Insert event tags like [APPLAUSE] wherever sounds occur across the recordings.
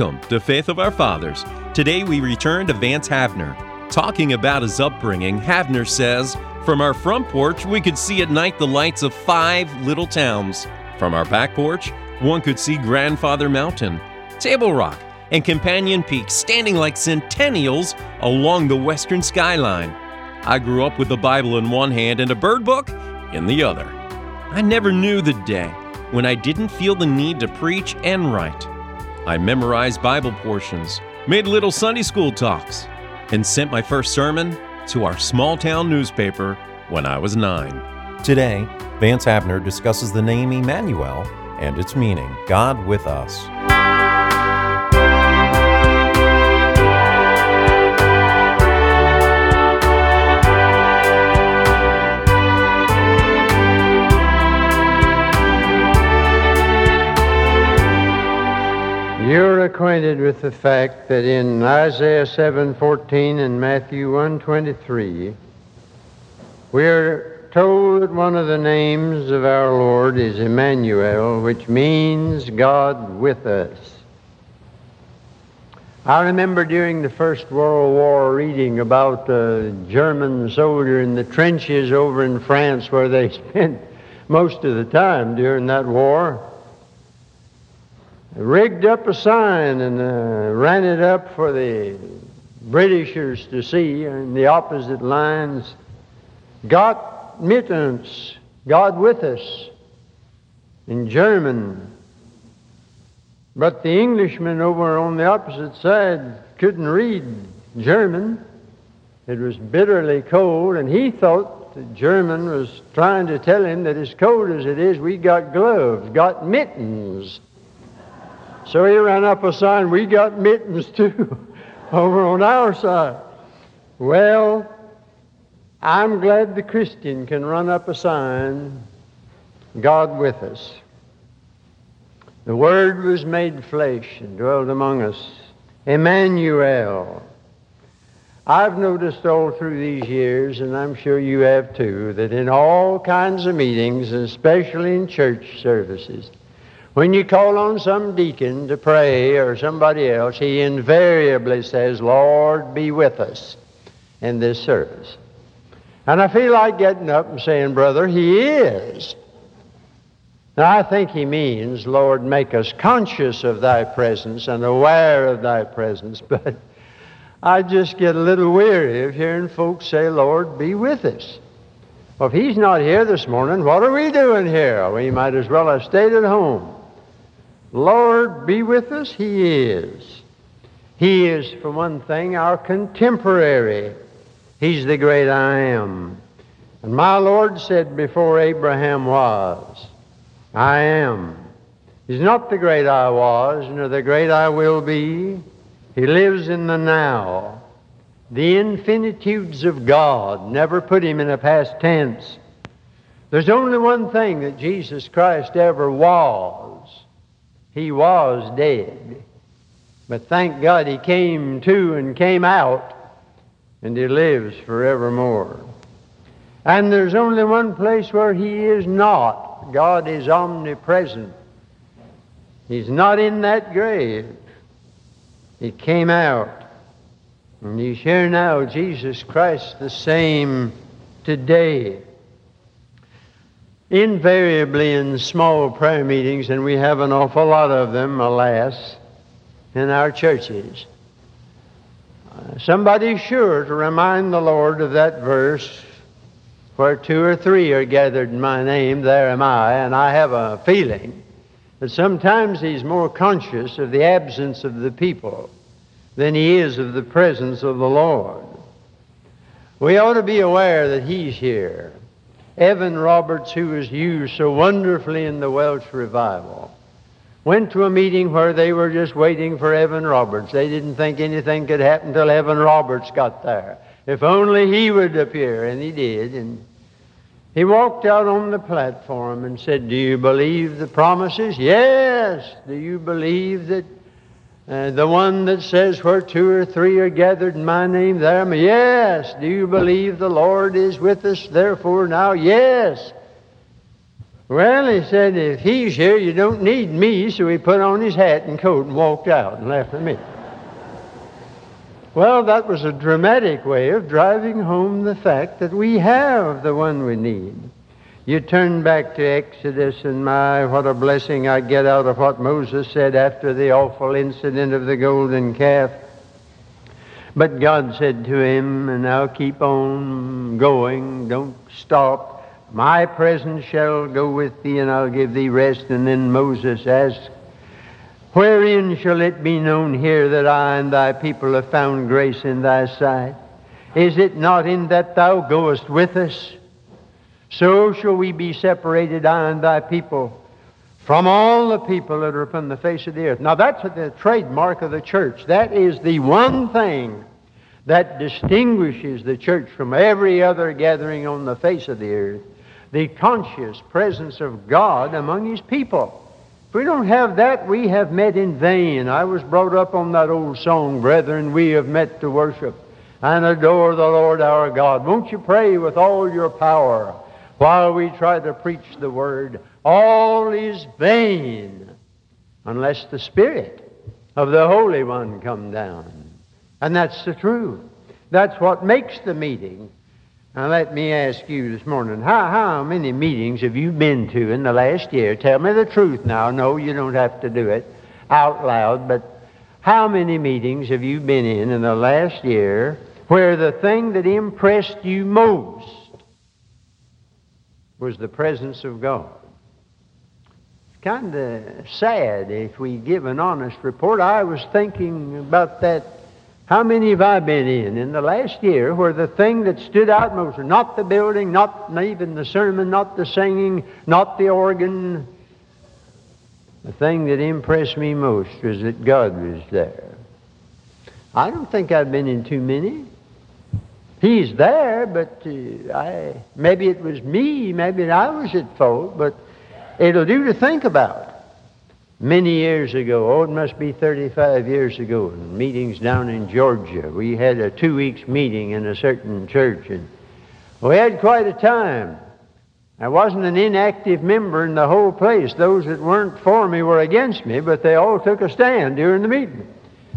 Welcome to Faith of Our Fathers. Today we return to Vance Havner. Talking about his upbringing, Havner says, From our front porch, we could see at night the lights of five little towns. From our back porch, one could see Grandfather Mountain, Table Rock, and Companion Peak standing like centennials along the western skyline. I grew up with the Bible in one hand and a bird book in the other. I never knew the day when I didn't feel the need to preach and write. I memorized Bible portions, made little Sunday school talks, and sent my first sermon to our small town newspaper when I was nine. Today, Vance Havner discusses the name Emmanuel and its meaning God with us. You're acquainted with the fact that in Isaiah 7:14 and Matthew 1:23 we're told that one of the names of our Lord is Emmanuel, which means God with us. I remember during the First World War reading about a German soldier in the trenches over in France where they [LAUGHS] spent most of the time during that war rigged up a sign and uh, ran it up for the Britishers to see in the opposite lines. Gott mit uns, God with us, in German. But the Englishman over on the opposite side couldn't read German. It was bitterly cold, and he thought the German was trying to tell him that as cold as it is, we got gloves, got mittens. So he ran up a sign, we got mittens too, [LAUGHS] over on our side. Well, I'm glad the Christian can run up a sign, God with us. The Word was made flesh and dwelt among us. Emmanuel. I've noticed all through these years, and I'm sure you have too, that in all kinds of meetings, especially in church services, when you call on some deacon to pray or somebody else, he invariably says, Lord, be with us in this service. And I feel like getting up and saying, Brother, he is. Now, I think he means, Lord, make us conscious of thy presence and aware of thy presence. [LAUGHS] But I just get a little weary of hearing folks say, Lord, be with us. Well, if he's not here this morning, what are we doing here? We might as well have stayed at home. Lord be with us? He is. He is, for one thing, our contemporary. He's the great I am. And my Lord said before Abraham was, I am. He's not the great I was, nor the great I will be. He lives in the now. The infinitudes of God never put him in a past tense. There's only one thing that Jesus Christ ever was, he was dead. But thank God he came to and came out, and he lives forevermore. And there's only one place where he is not. God is omnipresent. He's not in that grave. He came out. And he's here now, Jesus Christ, the same today invariably in small prayer meetings, and we have an awful lot of them, alas, in our churches. Uh, somebody's sure to remind the Lord of that verse where two or three are gathered in my name, there am I, and I have a feeling that sometimes he's more conscious of the absence of the people than he is of the presence of the Lord. We ought to be aware that he's here. Evan Roberts, who was used so wonderfully in the Welsh revival, went to a meeting where they were just waiting for Evan Roberts. They didn't think anything could happen till Evan Roberts got there. If only he would appear, and he did. And he walked out on the platform and said, Do you believe the promises? Yes. Do you believe that uh, the one that says, Where two or three are gathered in my name, there am I. Yes. Do you believe the Lord is with us, therefore now? Yes. Well, he said, if he's here, you don't need me. So he put on his hat and coat and walked out and left me. Well, that was a dramatic way of driving home the fact that we have the one we need. You turn back to Exodus, and my, what a blessing I get out of what Moses said after the awful incident of the golden calf. But God said to him, and now keep on going, don't stop. My presence shall go with thee, and I'll give thee rest. And then Moses asked, Wherein shall it be known here that I and thy people have found grace in thy sight? Is it not in that thou goest with us? So shall we be separated, I and thy people, from all the people that are upon the face of the earth. Now that's the trademark of the church. That is the one thing that distinguishes the church from every other gathering on the face of the earth the conscious presence of God among his people. If we don't have that, we have met in vain. I was brought up on that old song, Brethren, we have met to worship and adore the Lord our God. Won't you pray with all your power while we try to preach the word? All is vain unless the Spirit of the Holy One come down. And that's the truth. That's what makes the meeting now, let me ask you this morning how, how many meetings have you been to in the last year? Tell me the truth now. No, you don't have to do it out loud, but how many meetings have you been in in the last year where the thing that impressed you most was the presence of God? It's kind of sad if we give an honest report. I was thinking about that how many have I been in in the last year where the thing that stood out most, not the building, not even the sermon, not the singing, not the organ, the thing that impressed me most was that God was there. I don't think I've been in too many. He's there, but uh, I, maybe it was me, maybe I was at fault, but it'll do to think about many years ago, oh, it must be 35 years ago, in meetings down in Georgia. We had a two weeks meeting in a certain church, and we had quite a time. I wasn't an inactive member in the whole place. Those that weren't for me were against me, but they all took a stand during the meeting.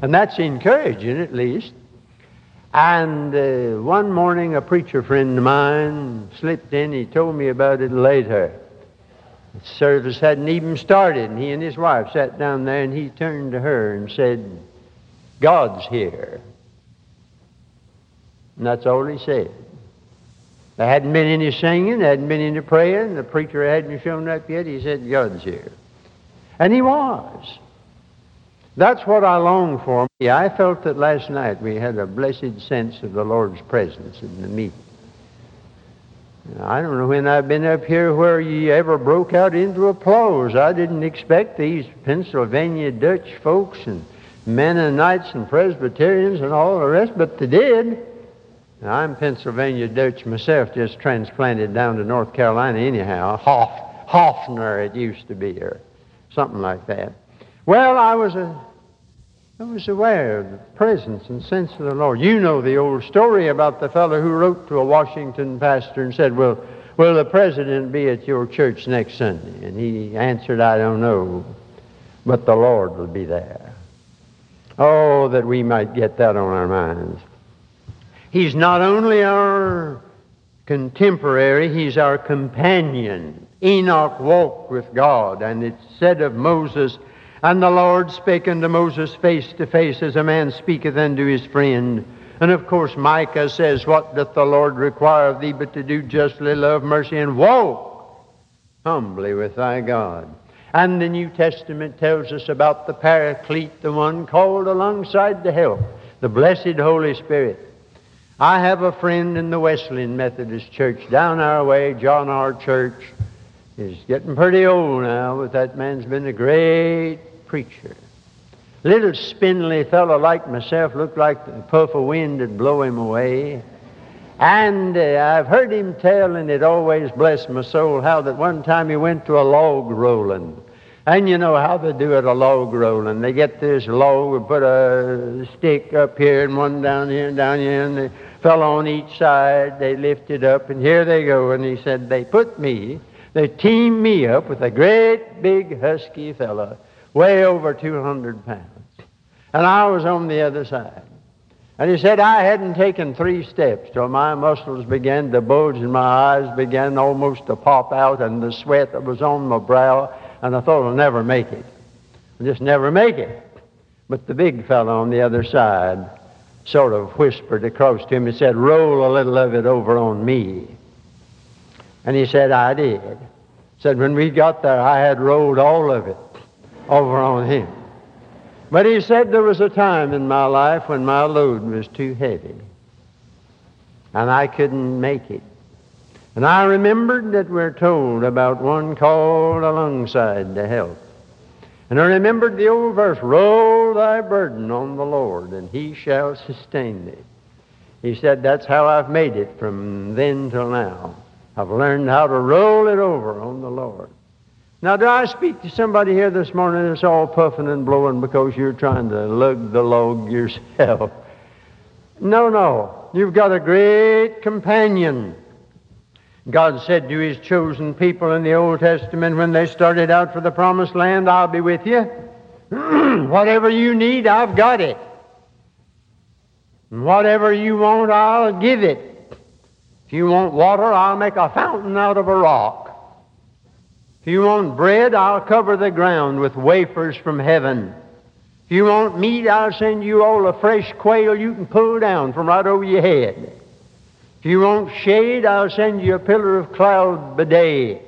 And that's encouraging, at least. And uh, one morning, a preacher friend of mine slipped in. He told me about it later. The service hadn't even started, and he and his wife sat down there, and he turned to her and said, God's here. And that's all he said. There hadn't been any singing, there hadn't been any praying, the preacher hadn't shown up yet. He said, God's here. And he was. That's what I long for. I felt that last night we had a blessed sense of the Lord's presence in the meeting. I don't know when I've been up here where you ever broke out into applause. I didn't expect these Pennsylvania Dutch folks and Mennonites and Presbyterians and all the rest, but they did. Now, I'm Pennsylvania Dutch myself, just transplanted down to North Carolina anyhow. Hoff, Hoffner it used to be, or something like that. Well, I was a I was aware of the presence and sense of the Lord. You know the old story about the fellow who wrote to a Washington pastor and said, Well, will the president be at your church next Sunday? And he answered, I don't know, but the Lord will be there. Oh, that we might get that on our minds. He's not only our contemporary, he's our companion. Enoch walked with God, and it's said of Moses, and the Lord spake unto Moses face to face as a man speaketh unto his friend. And of course, Micah says, What doth the Lord require of thee but to do justly, love mercy, and walk humbly with thy God? And the New Testament tells us about the Paraclete, the one called alongside to help, the blessed Holy Spirit. I have a friend in the Wesleyan Methodist Church down our way, John R. Church. He's getting pretty old now, but that man's been a great preacher. Little spindly fellow like myself looked like the puff of wind would blow him away. And uh, I've heard him tell, and it always blessed my soul, how that one time he went to a log rolling. And you know how they do it, a log rolling. They get this log and put a stick up here and one down here and down here, and they fell on each side. They lift it up, and here they go. And he said, They put me They teamed me up with a great big husky fellow, way over 200 pounds. And I was on the other side. And he said I hadn't taken three steps till my muscles began to bulge and my eyes began almost to pop out and the sweat that was on my brow, and I thought I'll never make it. I'll just never make it. But the big fellow on the other side sort of whispered across to him and said, Roll a little of it over on me. And he said, I did. Said when we got there, I had rolled all of it over on him. But he said there was a time in my life when my load was too heavy and I couldn't make it. And I remembered that we're told about one called alongside to help. And I remembered the old verse, Roll thy burden on the Lord, and he shall sustain thee. He said, That's how I've made it from then till now. I've learned how to roll it over on the Lord. Now, do I speak to somebody here this morning that's all puffing and blowing because you're trying to lug the log yourself? No, no. You've got a great companion. God said to his chosen people in the Old Testament when they started out for the promised land, I'll be with you. [CLEARS THROAT] Whatever you need, I've got it. And whatever you want, I'll give it. If you want water, I'll make a fountain out of a rock. If you want bread, I'll cover the ground with wafers from heaven. If you want meat, I'll send you all a fresh quail you can pull down from right over your head. If you want shade, I'll send you a pillar of cloud by day.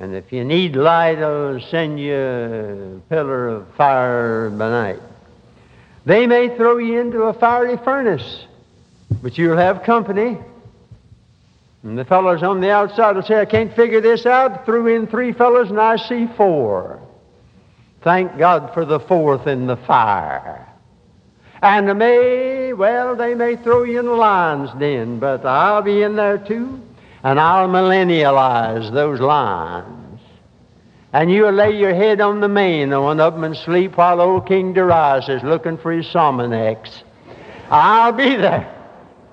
And if you need light, I'll send you a pillar of fire by night. They may throw you into a fiery furnace, but you'll have company. And the fellows on the outside will say, I can't figure this out. Threw in three fellows and I see four. Thank God for the fourth in the fire. And they may, well, they may throw you in the lion's den, but I'll be in there too, and I'll millennialize those lions. And you'll lay your head on the mane of one of them and sleep while old King Darius is looking for his Sominex. I'll be there.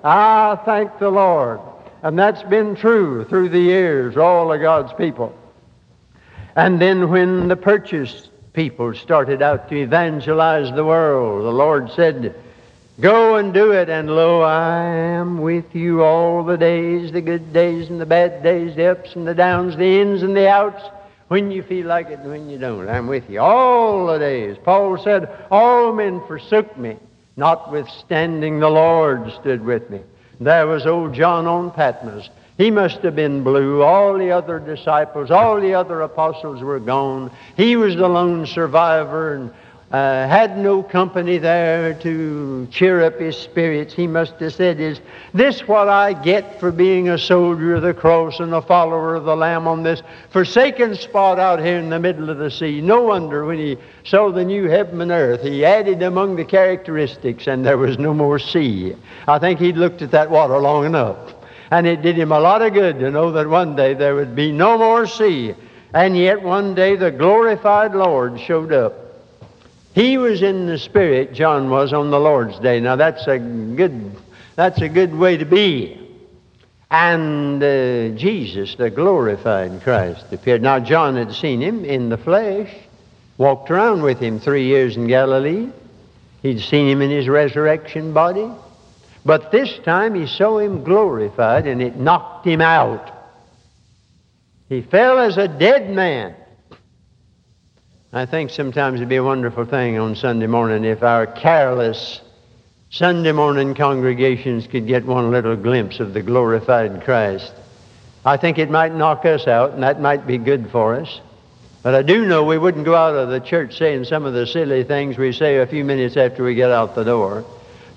I thank the Lord. And that's been true through the years, all of God's people. And then when the purchased people started out to evangelize the world, the Lord said, Go and do it, and lo, I am with you all the days, the good days and the bad days, the ups and the downs, the ins and the outs, when you feel like it and when you don't. I'm with you all the days. Paul said, All men forsook me, notwithstanding the Lord stood with me. There was old John on Patmos. He must have been blue. All the other disciples, all the other apostles were gone. He was the lone survivor and uh, had no company there to cheer up his spirits. He must have said, Is this what I get for being a soldier of the cross and a follower of the Lamb on this forsaken spot out here in the middle of the sea? No wonder when he saw the new heaven and earth, he added among the characteristics, and there was no more sea. I think he'd looked at that water long enough. And it did him a lot of good to know that one day there would be no more sea. And yet one day the glorified Lord showed up. He was in the Spirit, John was on the Lord's day. Now that's a good, that's a good way to be. And uh, Jesus, the glorified Christ, appeared. Now John had seen him in the flesh, walked around with him three years in Galilee. He'd seen him in his resurrection body. But this time he saw him glorified and it knocked him out. He fell as a dead man. I think sometimes it'd be a wonderful thing on Sunday morning if our careless Sunday morning congregations could get one little glimpse of the glorified Christ. I think it might knock us out, and that might be good for us. But I do know we wouldn't go out of the church saying some of the silly things we say a few minutes after we get out the door.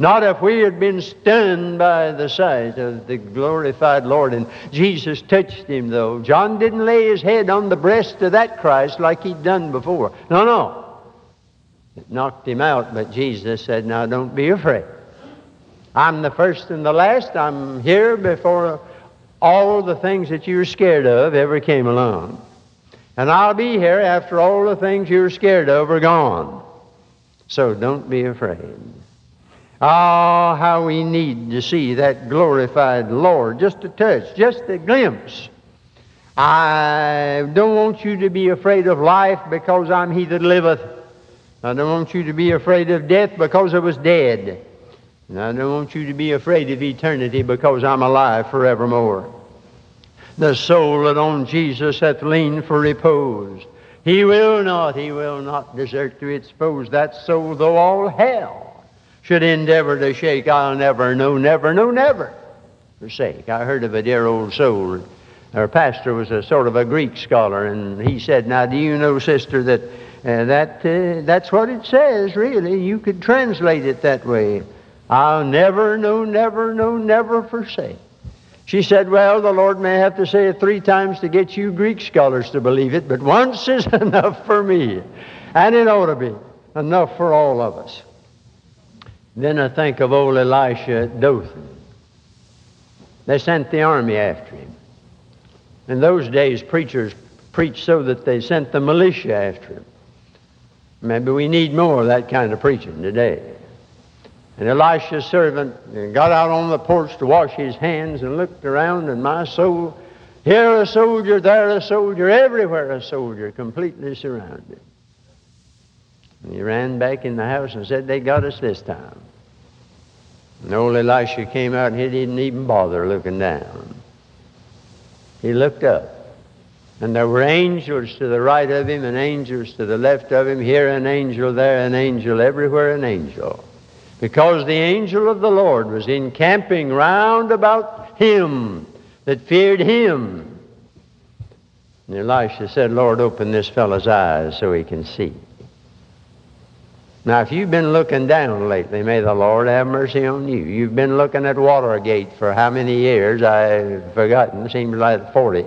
Not if we had been stunned by the sight of the glorified Lord. And Jesus touched him, though. John didn't lay his head on the breast of that Christ like he'd done before. No, no. It knocked him out, but Jesus said, Now don't be afraid. I'm the first and the last. I'm here before all the things that you were scared of ever came along. And I'll be here after all the things you were scared of are gone. So don't be afraid. Oh, how we need to see that glorified Lord. Just a touch, just a glimpse I don't want you to be afraid of life because I'm he that liveth. I don't want you to be afraid of death because I was dead. And I don't want you to be afraid of eternity because I'm alive forevermore. The soul that on Jesus hath leaned for repose. He will not, he will not desert to its foes. That soul, though all hell should endeavor to shake, I'll never, no, never, no, never forsake. I heard of a dear old soul. Our pastor was a sort of a Greek scholar, and he said, Now, do you know, sister, that uh, that uh, that's what it says, really. You could translate it that way. I'll never, no, never, no, never forsake. She said, Well, the Lord may have to say it three times to get you Greek scholars to believe it, but once is [LAUGHS] enough for me. And it ought to be enough for all of us. Then I think of old Elisha at Dothan. They sent the army after him. In those days, preachers preached so that they sent the militia after him. Maybe we need more of that kind of preaching today. And Elisha's servant got out on the porch to wash his hands and looked around, and my soul, here a soldier, there a soldier, everywhere a soldier, completely surrounded. And he ran back in the house and said, They got us this time. And old Elisha came out and he didn't even bother looking down. He looked up. And there were angels to the right of him and angels to the left of him. Here an angel, there an angel, everywhere an angel because the angel of the Lord was encamping round about him that feared him. And Elisha said, Lord, open this fellow's eyes so he can see. Now, if you've been looking down lately, may the Lord have mercy on you. You've been looking at Watergate for how many years? I've forgotten. Seems like 40.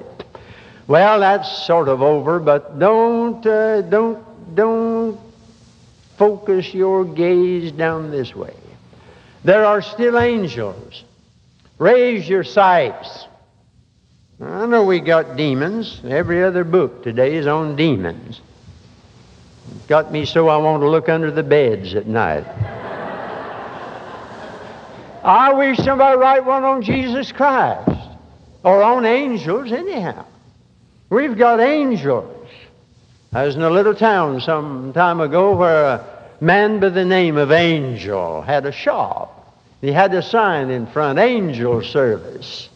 Well, that's sort of over, but don't, uh, don't, don't focus your gaze down this way. There are still angels. Raise your sights. I know we got demons. Every other book today is on demons. Got me so I want to look under the beds at night. I wish somebody write one on Jesus Christ or on angels, anyhow. We've got angels. I was in a little town some time ago where a man by the name of Angel had a shop. He had a sign in front, Angel Service.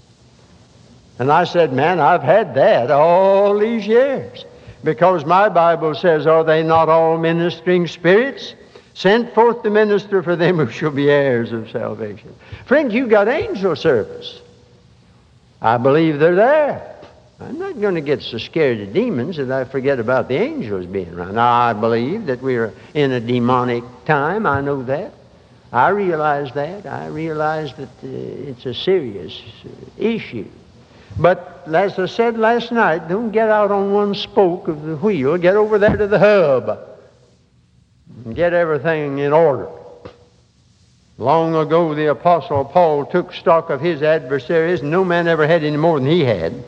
And I said, Man, I've had that all these years. Because my Bible says, Are they not all ministering spirits? Sent forth to minister for them who shall be heirs of salvation. Friend, you've got angel service. I believe they're there. I'm not going to get so scared of demons that I forget about the angels being around. Now, I believe that we're in a demonic time. I know that. I realize that. I realize that uh, it's a serious uh, issue. But as I said last night, don't get out on one spoke of the wheel. Get over there to the hub and get everything in order. Long ago, the Apostle Paul took stock of his adversaries. And no man ever had any more than he had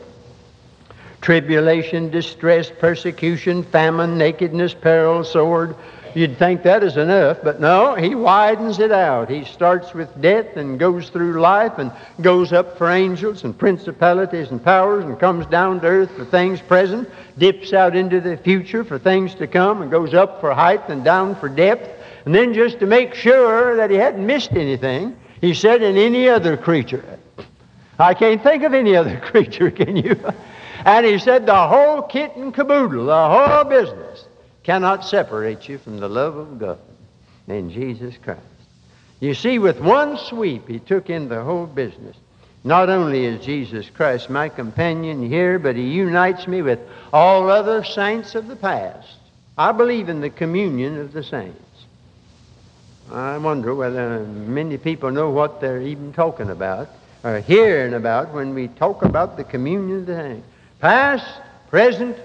tribulation, distress, persecution, famine, nakedness, peril, sword. You'd think that is enough, but no, he widens it out. He starts with death and goes through life and goes up for angels and principalities and powers and comes down to earth for things present, dips out into the future for things to come, and goes up for height and down for depth. And then, just to make sure that he hadn't missed anything, he said, In any other creature. I can't think of any other [LAUGHS] creature, can you? And he said, the whole kit and caboodle, the whole business, cannot separate you from the love of God in Jesus Christ. You see, with one sweep, he took in the whole business. Not only is Jesus Christ my companion here, but he unites me with all other saints of the past. I believe in the communion of the saints. I wonder whether many people know what they're even talking about or hearing about when we talk about the communion of the saints past, present,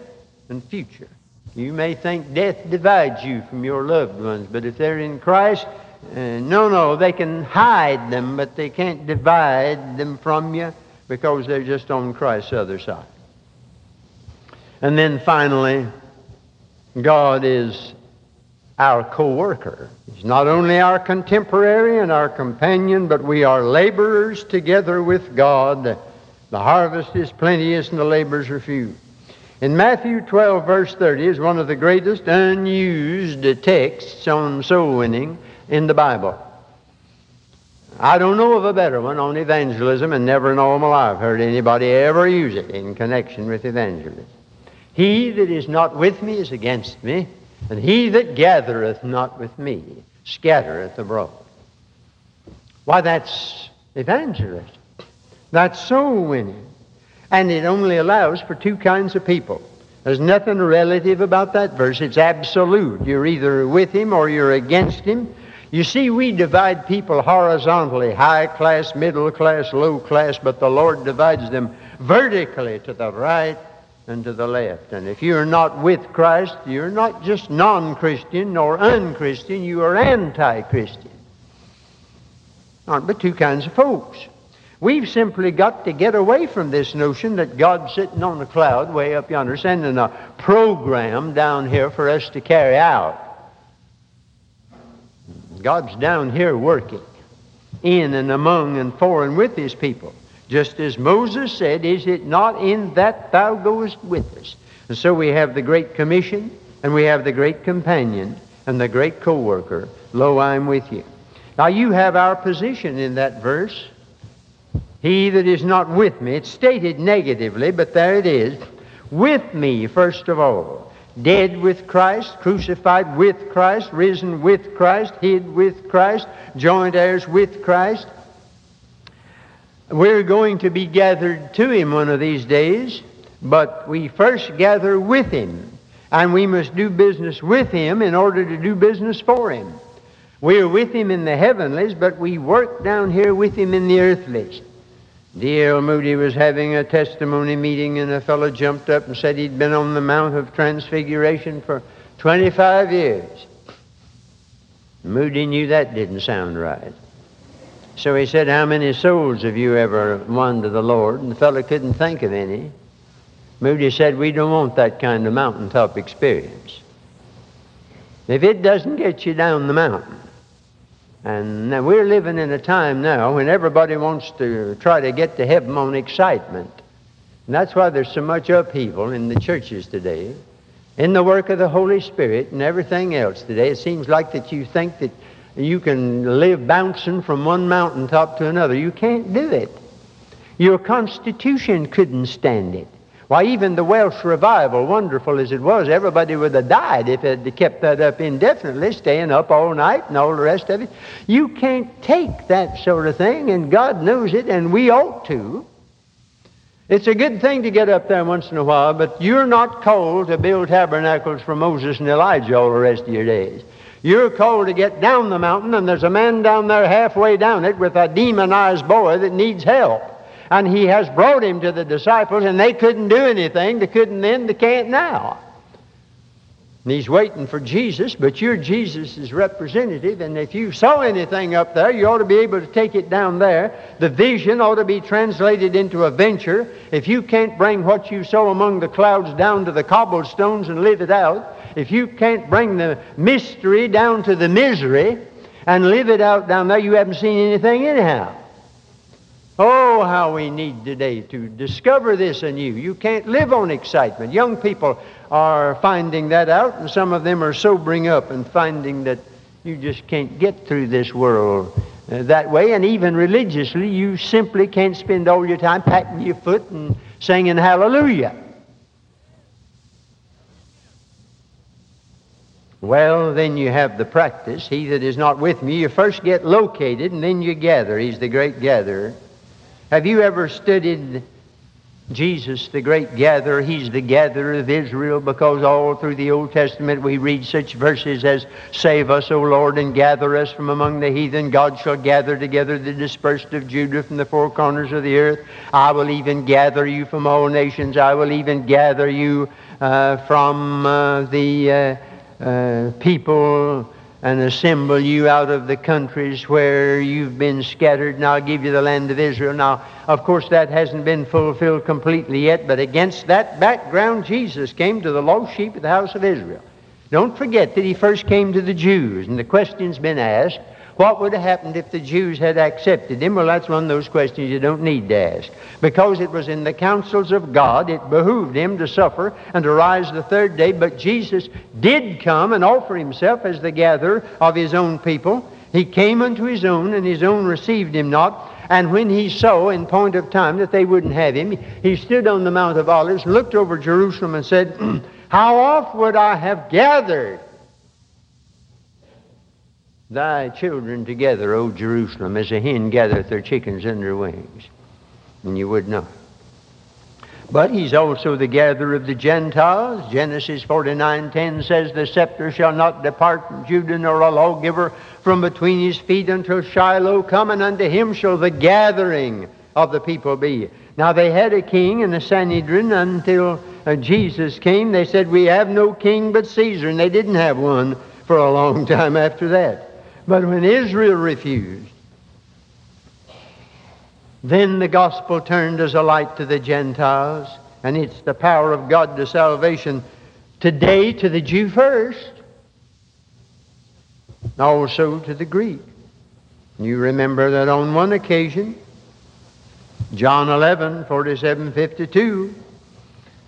and future. You may think death divides you from your loved ones, but if they're in Christ, uh, no, no, they can hide them, but they can't divide them from you because they're just on Christ's other side. And then finally, God is our co worker. He's not only our contemporary and our companion, but we are laborers together with God The harvest is plenteous and the laborers are few. In Matthew 12, verse 30, is one of the greatest unused texts on soul winning in the Bible. I don't know of a better one on evangelism, and never in all my life heard anybody ever use it in connection with evangelism. He that is not with me is against me, and he that gathereth not with me scattereth abroad. Why, that's evangelism. That's soul winning. And it only allows for two kinds of people. There's nothing relative about that verse. It's absolute. You're either with him or you're against him. You see, we divide people horizontally high class, middle class, low class, but the Lord divides them vertically to the right and to the left. And if you're not with Christ, you're not just non Christian nor unchristian, you are anti Christian. Aren't but two kinds of folks. We've simply got to get away from this notion that God's sitting on a cloud way up yonder, sending a program down here for us to carry out. God's down here working in and among and for and with his people. Just as Moses said, Is it not in that thou goest with us? And so we have the Great Commission, and we have the Great Companion, and the Great Co worker. Lo, I'm with you. Now you have our position in that verse. He that is not with me, it's stated negatively, but there it is. With me, first of all. Dead with Christ, crucified with Christ, risen with Christ, hid with Christ, joint heirs with Christ. We're going to be gathered to him one of these days, but we first gather with him, and we must do business with him in order to do business for him. We're with him in the heavenlies, but we work down here with him in the earthlies. D.L. Moody was having a testimony meeting, and a fellow jumped up and said he'd been on the Mount of Transfiguration for 25 years. Moody knew that didn't sound right. So he said, How many souls have you ever won to the Lord? And the fellow couldn't think of any. Moody said, We don't want that kind of mountaintop experience. If it doesn't get you down the mountain, and we're living in a time now when everybody wants to try to get to heaven on excitement. And that's why there's so much upheaval in the churches today, in the work of the Holy Spirit and everything else today. It seems like that you think that you can live bouncing from one mountaintop to another. You can't do it. Your constitution couldn't stand it. Why, even the Welsh revival, wonderful as it was, everybody would have died if it kept that up indefinitely, staying up all night and all the rest of it. You can't take that sort of thing, and God knows it, and we ought to. It's a good thing to get up there once in a while, but you're not called to build tabernacles for Moses and Elijah all the rest of your days. You're called to get down the mountain, and there's a man down there halfway down it with a demonized boy that needs help. And he has brought him to the disciples, and they couldn't do anything. They couldn't then, they can't now. And he's waiting for Jesus, but you're Jesus' representative, and if you saw anything up there, you ought to be able to take it down there. The vision ought to be translated into a venture. If you can't bring what you saw among the clouds down to the cobblestones and live it out, if you can't bring the mystery down to the misery and live it out down there, you haven't seen anything anyhow. Oh, how we need today to discover this anew. You can't live on excitement. Young people are finding that out, and some of them are sobering up and finding that you just can't get through this world uh, that way. And even religiously, you simply can't spend all your time patting your foot and singing hallelujah. Well, then you have the practice. He that is not with me, you first get located and then you gather. He's the great gatherer. Have you ever studied Jesus, the great gatherer? He's the gatherer of Israel because all through the Old Testament we read such verses as, Save us, O Lord, and gather us from among the heathen. God shall gather together the dispersed of Judah from the four corners of the earth. I will even gather you from all nations. I will even gather you uh, from uh, the. Uh, uh, people and assemble you out of the countries where you've been scattered, and I'll give you the land of Israel. Now, of course, that hasn't been fulfilled completely yet, but against that background, Jesus came to the lost sheep of the house of Israel. Don't forget that he first came to the Jews, and the question's been asked What would have happened if the Jews had accepted him? Well, that's one of those questions you don't need to ask. Because it was in the counsels of God, it behooved him to suffer and to rise the third day. But Jesus did come and offer himself as the gatherer of his own people. He came unto his own, and his own received him not. And when he saw in point of time that they wouldn't have him, he stood on the Mount of Olives, looked over Jerusalem, and said, [CLEARS THROAT] How oft would I have gathered thy children together, O Jerusalem, as a hen gathereth her chickens under her wings? And you would not. But he's also the gatherer of the Gentiles. Genesis 49:10 says, The scepter shall not depart from Judah, nor a lawgiver from between his feet until Shiloh come, and unto him shall the gathering of the people be. Now they had a king in the Sanhedrin until uh, Jesus came. They said, We have no king but Caesar, and they didn't have one for a long [LAUGHS] time after that. But when Israel refused, then the gospel turned as a light to the Gentiles, and it's the power of God to salvation today to the Jew first, also to the Greek. You remember that on one occasion, John 11, 47, 52,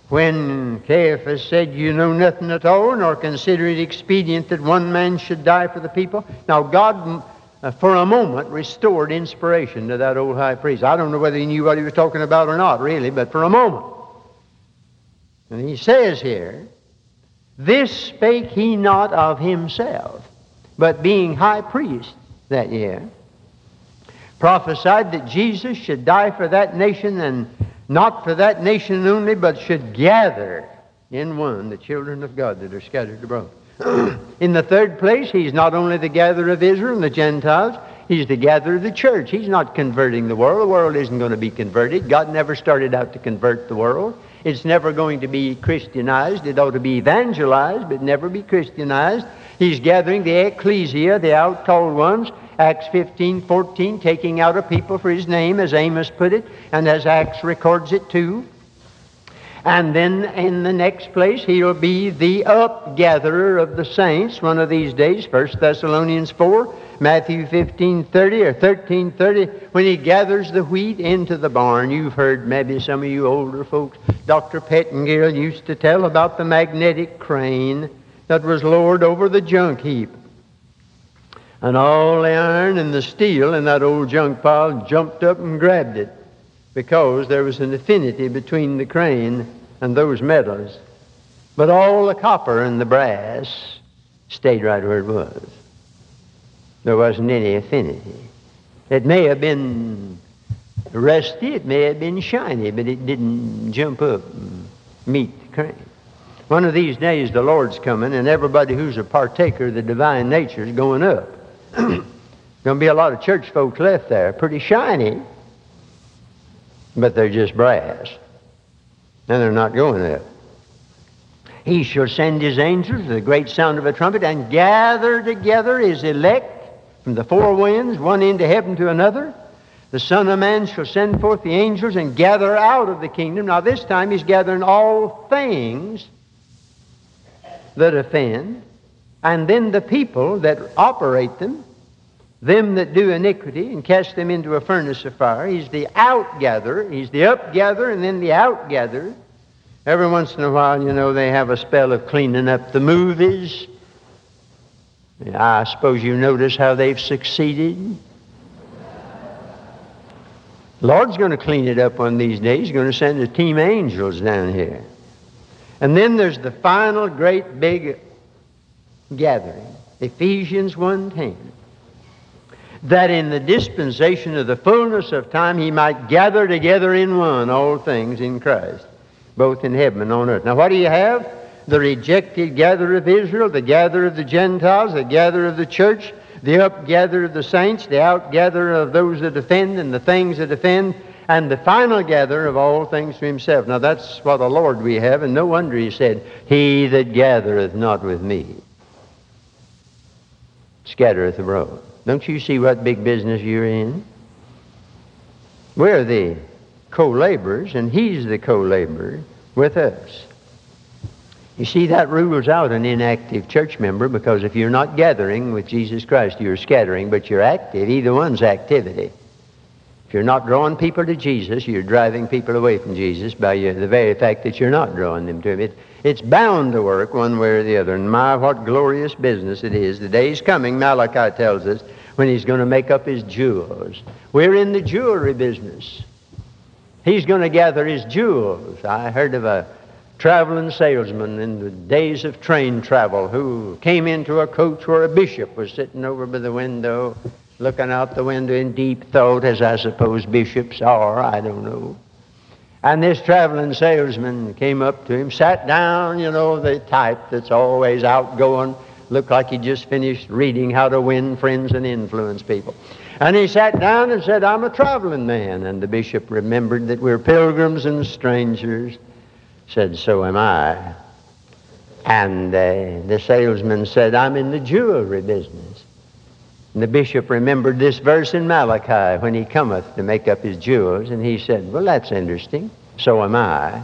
when Caiaphas said, You know nothing at all, nor consider it expedient that one man should die for the people. Now, God uh, for a moment, restored inspiration to that old high priest. I don't know whether he knew what he was talking about or not, really, but for a moment. And he says here, This spake he not of himself, but being high priest that year, prophesied that Jesus should die for that nation, and not for that nation only, but should gather in one the children of God that are scattered abroad. [CLEARS THROAT] in the third place, he's not only the gatherer of Israel and the Gentiles, he's the gatherer of the church. He's not converting the world. The world isn't going to be converted. God never started out to convert the world. It's never going to be Christianized. It ought to be evangelized, but never be Christianized. He's gathering the ecclesia, the outcalled ones, Acts 15, 14, taking out a people for his name, as Amos put it, and as Acts records it too. And then in the next place, he'll be the upgatherer of the saints one of these days. 1 Thessalonians 4, Matthew 15, 30 or 13, 30, when he gathers the wheat into the barn. You've heard maybe some of you older folks, Dr. Pettingill used to tell about the magnetic crane that was lowered over the junk heap. And all the iron and the steel in that old junk pile jumped up and grabbed it because there was an affinity between the crane and those metals. But all the copper and the brass stayed right where it was. There wasn't any affinity. It may have been rusty, it may have been shiny, but it didn't jump up and meet the crane. One of these days the Lord's coming, and everybody who's a partaker of the divine nature is going up. [CLEARS THROAT] to be a lot of church folks left there, pretty shiny, but they're just brass. And they're not going there. He shall send his angels with a great sound of a trumpet and gather together his elect from the four winds, one into heaven to another. The Son of Man shall send forth the angels and gather out of the kingdom. Now, this time he's gathering all things that offend, and then the people that operate them them that do iniquity and cast them into a furnace of fire. He's the outgatherer. He's the upgatherer and then the outgatherer. Every once in a while, you know, they have a spell of cleaning up the movies. I suppose you notice how they've succeeded. Lord's going to clean it up one of these days. He's going to send a team angels down here. And then there's the final great big gathering. Ephesians 1.10 that in the dispensation of the fullness of time he might gather together in one all things in Christ, both in heaven and on earth. Now, what do you have? The rejected gatherer of Israel, the gatherer of the Gentiles, the gatherer of the church, the upgatherer of the saints, the outgatherer of those that offend and the things that offend, and the final gatherer of all things to himself. Now, that's what the Lord we have, and no wonder he said, He that gathereth not with me scattereth abroad. Don't you see what big business you're in? We're the co laborers, and He's the co laborer with us. You see, that rules out an inactive church member because if you're not gathering with Jesus Christ, you're scattering, but you're active. Either one's activity. If you're not drawing people to Jesus, you're driving people away from Jesus by your, the very fact that you're not drawing them to Him. It, it's bound to work one way or the other. And my, what glorious business it is. The day's coming, Malachi tells us, when He's going to make up His jewels. We're in the jewelry business. He's going to gather His jewels. I heard of a traveling salesman in the days of train travel who came into a coach where a bishop was sitting over by the window, looking out the window in deep thought, as I suppose bishops are, I don't know. And this traveling salesman came up to him, sat down, you know, the type that's always outgoing, looked like he just finished reading How to Win Friends and Influence People. And he sat down and said, I'm a traveling man. And the bishop remembered that we're pilgrims and strangers said, So am I. And uh, the salesman said, I'm in the jewelry business. And the bishop remembered this verse in Malachi when he cometh to make up his jewels, and he said, Well, that's interesting. So am I.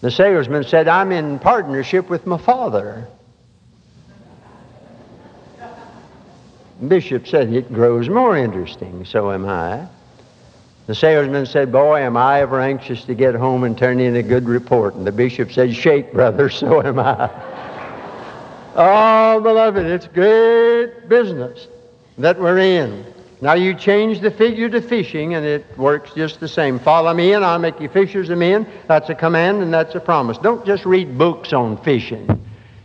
The salesman said, I'm in partnership with my father. The bishop said, It grows more interesting. So am I. The salesman said, Boy, am I ever anxious to get home and turn in a good report. And the bishop said, Shake, brother, [LAUGHS] so am I. oh, beloved, it's great business that we're in. Now you change the figure to fishing, and it works just the same. Follow me, and I'll make you fishers of men. That's a command, and that's a promise. Don't just read books on fishing.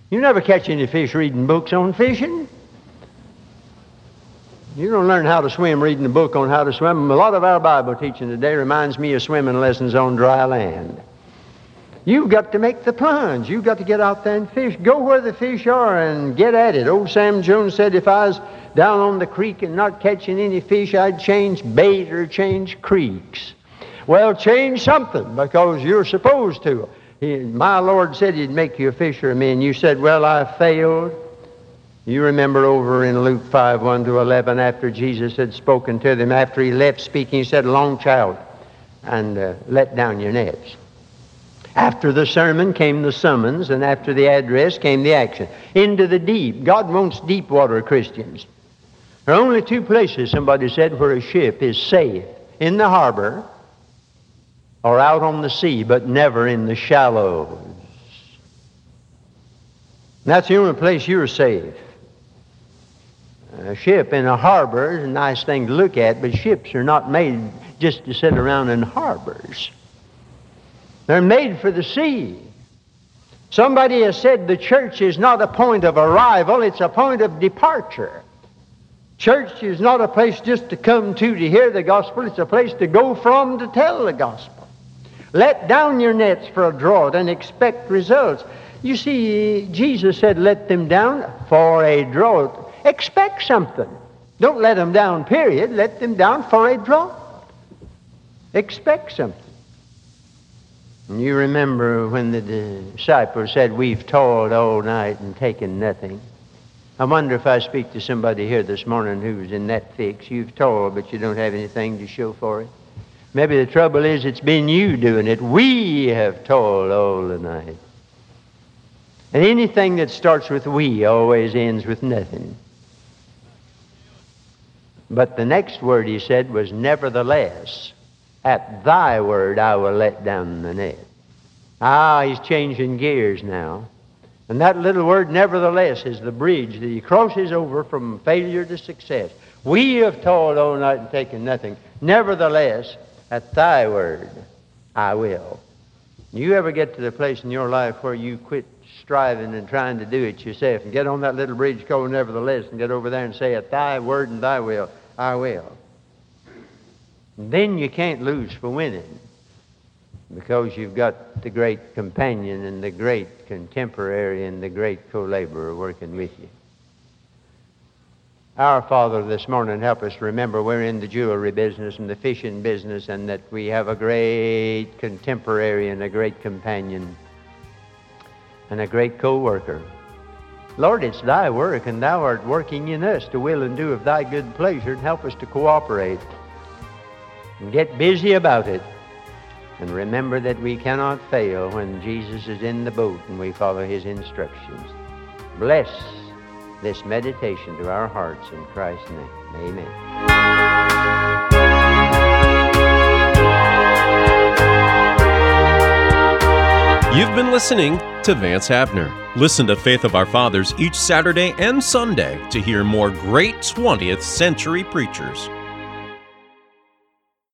You never catch any fish reading books on fishing. You don't learn how to swim reading a book on how to swim. A lot of our Bible teaching today reminds me of swimming lessons on dry land. You've got to make the plunge. You've got to get out there and fish. Go where the fish are and get at it. Old Sam Jones said if I was down on the creek and not catching any fish, I'd change bait or change creeks. Well, change something because you're supposed to. He, my Lord said he'd make you a fisherman. You said, well, I failed. You remember over in Luke 5 1 to 11, after Jesus had spoken to them, after he left speaking, he said, Long child, and uh, let down your nets. After the sermon came the summons, and after the address came the action. Into the deep. God wants deep water Christians. There are only two places, somebody said, where a ship is safe in the harbor or out on the sea, but never in the shallows. that's the only place you're safe. A ship in a harbor is a nice thing to look at, but ships are not made just to sit around in harbors. They're made for the sea. Somebody has said the church is not a point of arrival, it's a point of departure. Church is not a place just to come to to hear the gospel, it's a place to go from to tell the gospel. Let down your nets for a draught and expect results. You see, Jesus said, Let them down for a draught. Expect something. Don't let them down, period. Let them down for a draught. Expect something. You remember when the disciples said, We've toiled all night and taken nothing. I wonder if I speak to somebody here this morning who's in that fix. You've toiled, but you don't have anything to show for it. Maybe the trouble is it's been you doing it. We have toiled all the night. And anything that starts with we always ends with nothing. But the next word he said was, Nevertheless, at thy word I will let down the net. Ah, he's changing gears now. And that little word, nevertheless, is the bridge that he crosses over from failure to success. We have toiled all night and taken nothing. Nevertheless, at thy word I will. You ever get to the place in your life where you quit striving and trying to do it yourself and get on that little bridge called nevertheless and get over there and say, At thy word and thy will, I will. Then you can't lose for winning because you've got the great companion and the great contemporary and the great co-laborer working with you. Our Father this morning, help us remember we're in the jewelry business and the fishing business and that we have a great contemporary and a great companion and a great co-worker. Lord, it's thy work, and thou art working in us to will and do of thy good pleasure, and help us to cooperate and get busy about it. And remember that we cannot fail when Jesus is in the boat and we follow his instructions. Bless this meditation to our hearts in Christ's name. Amen. You've been listening to Vance Havner. Listen to Faith of Our Fathers each Saturday and Sunday to hear more great 20th century preachers.